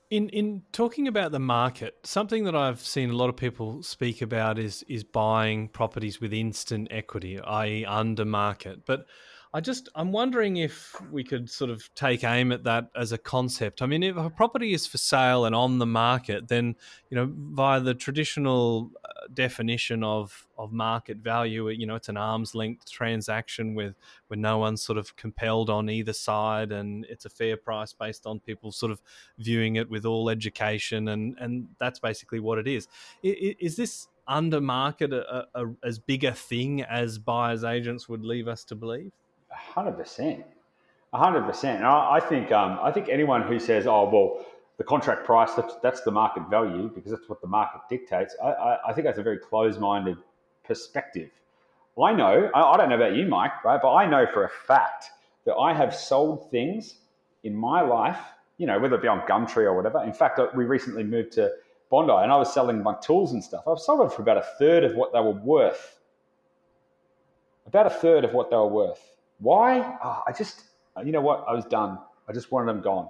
In in talking about the market, something that I've seen a lot of people speak about is is buying properties with instant equity, i.e., under market. But I just I'm wondering if we could sort of take aim at that as a concept. I mean, if a property is for sale and on the market, then you know via the traditional uh, definition of of market value, you know, it's an arm's length transaction with where no one's sort of compelled on either side, and it's a fair price based on people sort of viewing it with all education, and and that's basically what it is. Is this under market a, a, a, as big a thing as buyers agents would leave us to believe? Hundred percent, hundred percent. I, think um, I think anyone who says, "Oh, well, the contract price that's, that's the market value because that's what the market dictates," I, I, I think that's a very closed-minded perspective. I know, I, I don't know about you, Mike, right? But I know for a fact that I have sold things in my life, you know, whether it be on Gumtree or whatever. In fact, we recently moved to Bondi and I was selling my tools and stuff. I've sold them for about a third of what they were worth. About a third of what they were worth. Why? Oh, I just, uh, you know what? I was done. I just wanted them gone.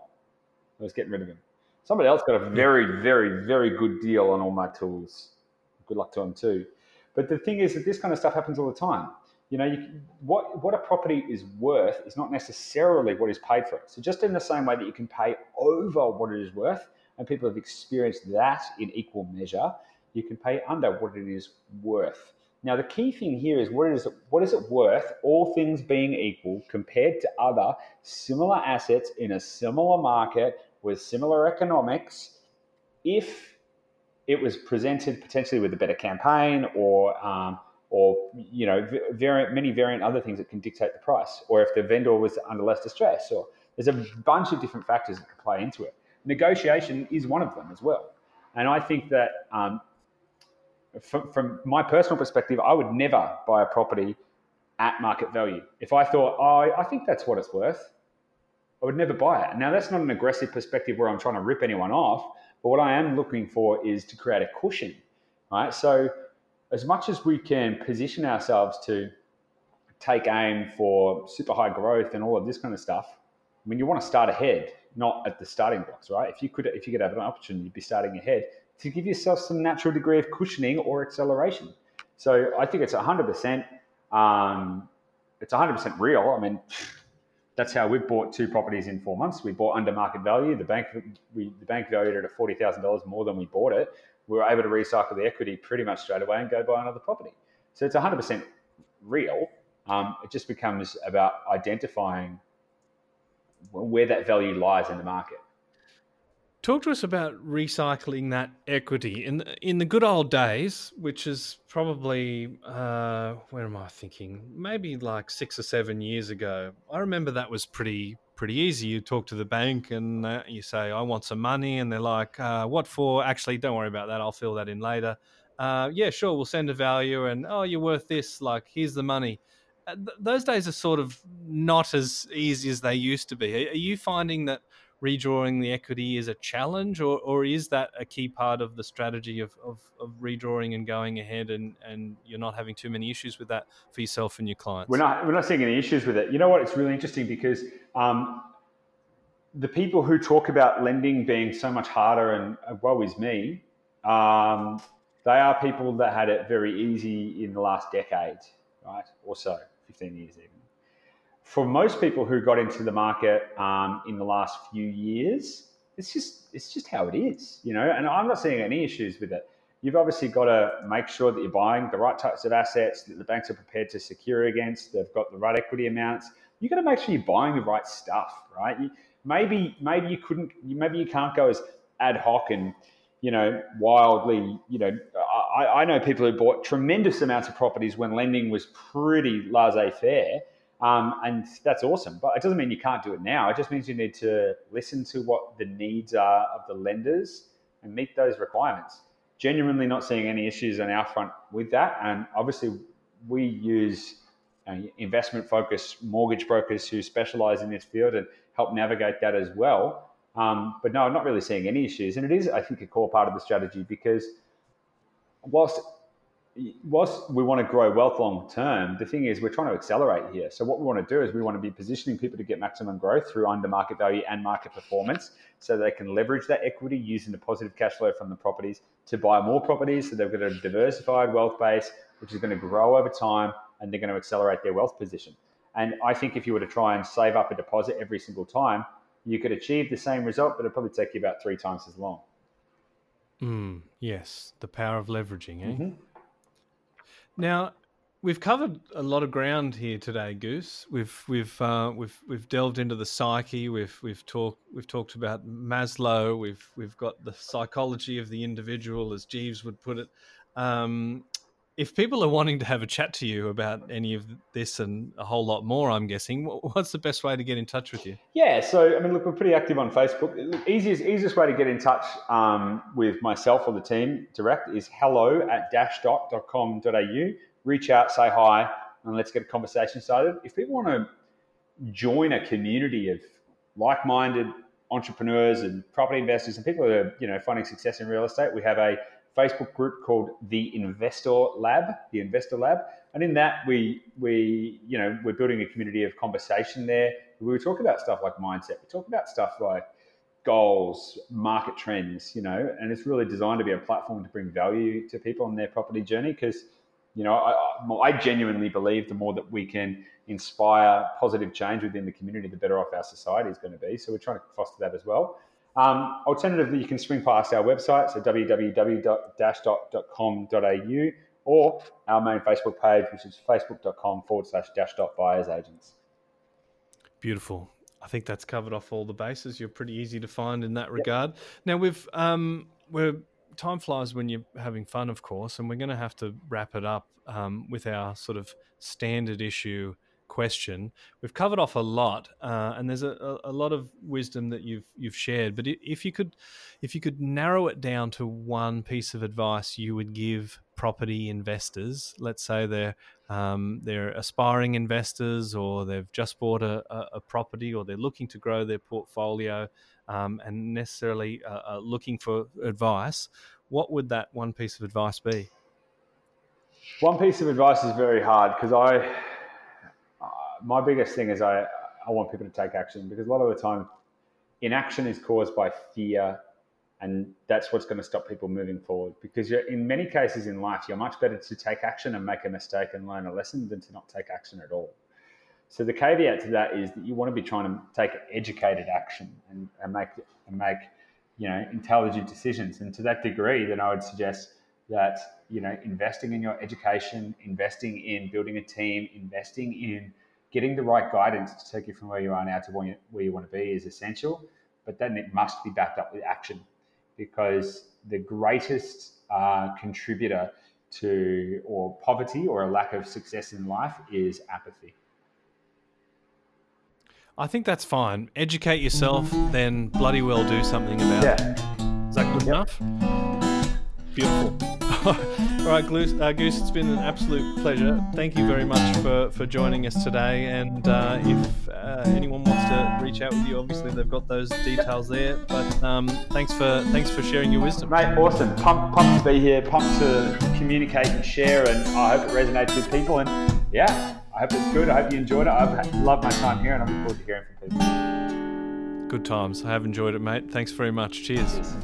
I was getting rid of them. Somebody else got a very, very, very good deal on all my tools. Good luck to them too. But the thing is that this kind of stuff happens all the time. You know, you, what what a property is worth is not necessarily what is paid for it. So just in the same way that you can pay over what it is worth, and people have experienced that in equal measure, you can pay under what it is worth. Now, the key thing here is what is it, what is it worth, all things being equal, compared to other similar assets in a similar market with similar economics, if it was presented potentially with a better campaign or um, or you know variant, many variant other things that can dictate the price, or if the vendor was under less distress, or there's a bunch of different factors that can play into it. Negotiation is one of them as well, and I think that um, from, from my personal perspective, I would never buy a property at market value. If I thought, oh, I think that's what it's worth, I would never buy it. Now, that's not an aggressive perspective where I'm trying to rip anyone off, but what I am looking for is to create a cushion, right? So, as much as we can position ourselves to take aim for super high growth and all of this kind of stuff, I mean, you want to start ahead, not at the starting blocks, right? If you could, if you could have an opportunity, you'd be starting ahead to give yourself some natural degree of cushioning or acceleration. So I think it's 100%. Um, it's 100% real. I mean, that's how we bought two properties in four months. We bought under market value. The bank we the bank valued it at forty thousand dollars more than we bought it. We were able to recycle the equity pretty much straight away and go buy another property. So it's 100% real. Um, it just becomes about identifying where that value lies in the market. Talk to us about recycling that equity in in the good old days, which is probably uh, where am I thinking? Maybe like six or seven years ago. I remember that was pretty pretty easy. You talk to the bank and uh, you say, "I want some money," and they're like, uh, "What for?" Actually, don't worry about that. I'll fill that in later. Uh, yeah, sure. We'll send a value, and oh, you're worth this. Like, here's the money. Uh, th- those days are sort of not as easy as they used to be. Are you finding that? Redrawing the equity is a challenge, or, or is that a key part of the strategy of, of, of redrawing and going ahead, and, and you're not having too many issues with that for yourself and your clients? We're not we're not seeing any issues with it. You know what? It's really interesting because um, the people who talk about lending being so much harder and uh, woe is me, um, they are people that had it very easy in the last decade, right, or so, fifteen years even for most people who got into the market um, in the last few years, it's just it's just how it is, you know. And I'm not seeing any issues with it. You've obviously got to make sure that you're buying the right types of assets that the banks are prepared to secure against. They've got the right equity amounts. You've got to make sure you're buying the right stuff, right? You, maybe maybe you couldn't, maybe you can't go as ad hoc and you know wildly. You know, I, I know people who bought tremendous amounts of properties when lending was pretty laissez-faire um, and that's awesome. But it doesn't mean you can't do it now. It just means you need to listen to what the needs are of the lenders and meet those requirements. Genuinely not seeing any issues on our front with that. And obviously, we use uh, investment focused mortgage brokers who specialize in this field and help navigate that as well. Um, but no, I'm not really seeing any issues, and it is, I think, a core part of the strategy because whilst whilst we want to grow wealth long term, the thing is we're trying to accelerate here. So what we want to do is we want to be positioning people to get maximum growth through under market value and market performance, so they can leverage that equity using the positive cash flow from the properties to buy more properties. So they've got a diversified wealth base, which is going to grow over time, and they're going to accelerate their wealth position. And I think if you were to try and save up a deposit every single time, you could achieve the same result, but it'd probably take you about three times as long. Mm, yes, the power of leveraging, eh? Mm-hmm. Now, we've covered a lot of ground here today, Goose. We've we've uh, we've we've delved into the psyche. We've we've talked we've talked about Maslow. We've we've got the psychology of the individual, as Jeeves would put it. Um, if people are wanting to have a chat to you about any of this and a whole lot more, I'm guessing, what's the best way to get in touch with you? Yeah, so I mean, look, we're pretty active on Facebook. Easiest easiest way to get in touch um, with myself or the team direct is hello at dashdot.com.au. Reach out, say hi, and let's get a conversation started. If people want to join a community of like-minded entrepreneurs and property investors and people who are you know finding success in real estate, we have a Facebook group called the Investor Lab, the Investor Lab, and in that we we you know we're building a community of conversation there. We talk about stuff like mindset. We talk about stuff like goals, market trends, you know, and it's really designed to be a platform to bring value to people on their property journey because you know I, I genuinely believe the more that we can inspire positive change within the community, the better off our society is going to be. So we're trying to foster that as well. Um, alternatively, you can swing past our website, so www.dashdot.com.au, or our main Facebook page, which is facebook.com forward slash dash dot buyers agents. Beautiful. I think that's covered off all the bases. You're pretty easy to find in that regard. Yep. Now we've um, we're time flies when you're having fun, of course, and we're going to have to wrap it up um, with our sort of standard issue question. We've covered off a lot, uh, and there's a, a, lot of wisdom that you've you've shared. But if you could, if you could narrow it down to one piece of advice you would give property investors, let's say they're um, they're aspiring investors, or they've just bought a, a, property, or they're looking to grow their portfolio, um, and necessarily uh, uh, looking for advice, what would that one piece of advice be? One piece of advice is very hard because I my biggest thing is I, I want people to take action because a lot of the time inaction is caused by fear and that's what's going to stop people moving forward because in many cases in life you're much better to take action and make a mistake and learn a lesson than to not take action at all. So the caveat to that is that you want to be trying to take educated action and, and make and make you know intelligent decisions. And to that degree then i would suggest that you know investing in your education investing in building a team investing in getting the right guidance to take you from where you are now to where you, want to be is essential, but then it must be backed up with action because the greatest uh, contributor to or poverty or a lack of success in life is apathy. I think that's fine. Educate yourself, then bloody well do something about yeah. it. Is that good yep. enough? Beautiful. All right, Goose, uh, Goose, it's been an absolute pleasure. Thank you very much for, for joining us today. And uh, if uh, anyone wants to reach out with you, obviously they've got those details there. But um, thanks for thanks for sharing your wisdom, mate. Awesome. Pumped, pumped to be here. Pumped to communicate and share. And I hope it resonates with people. And yeah, I hope it's good. I hope you enjoyed it. I've loved my time here, and I look forward to hearing from people. Good times. I have enjoyed it, mate. Thanks very much. Cheers. Cheers.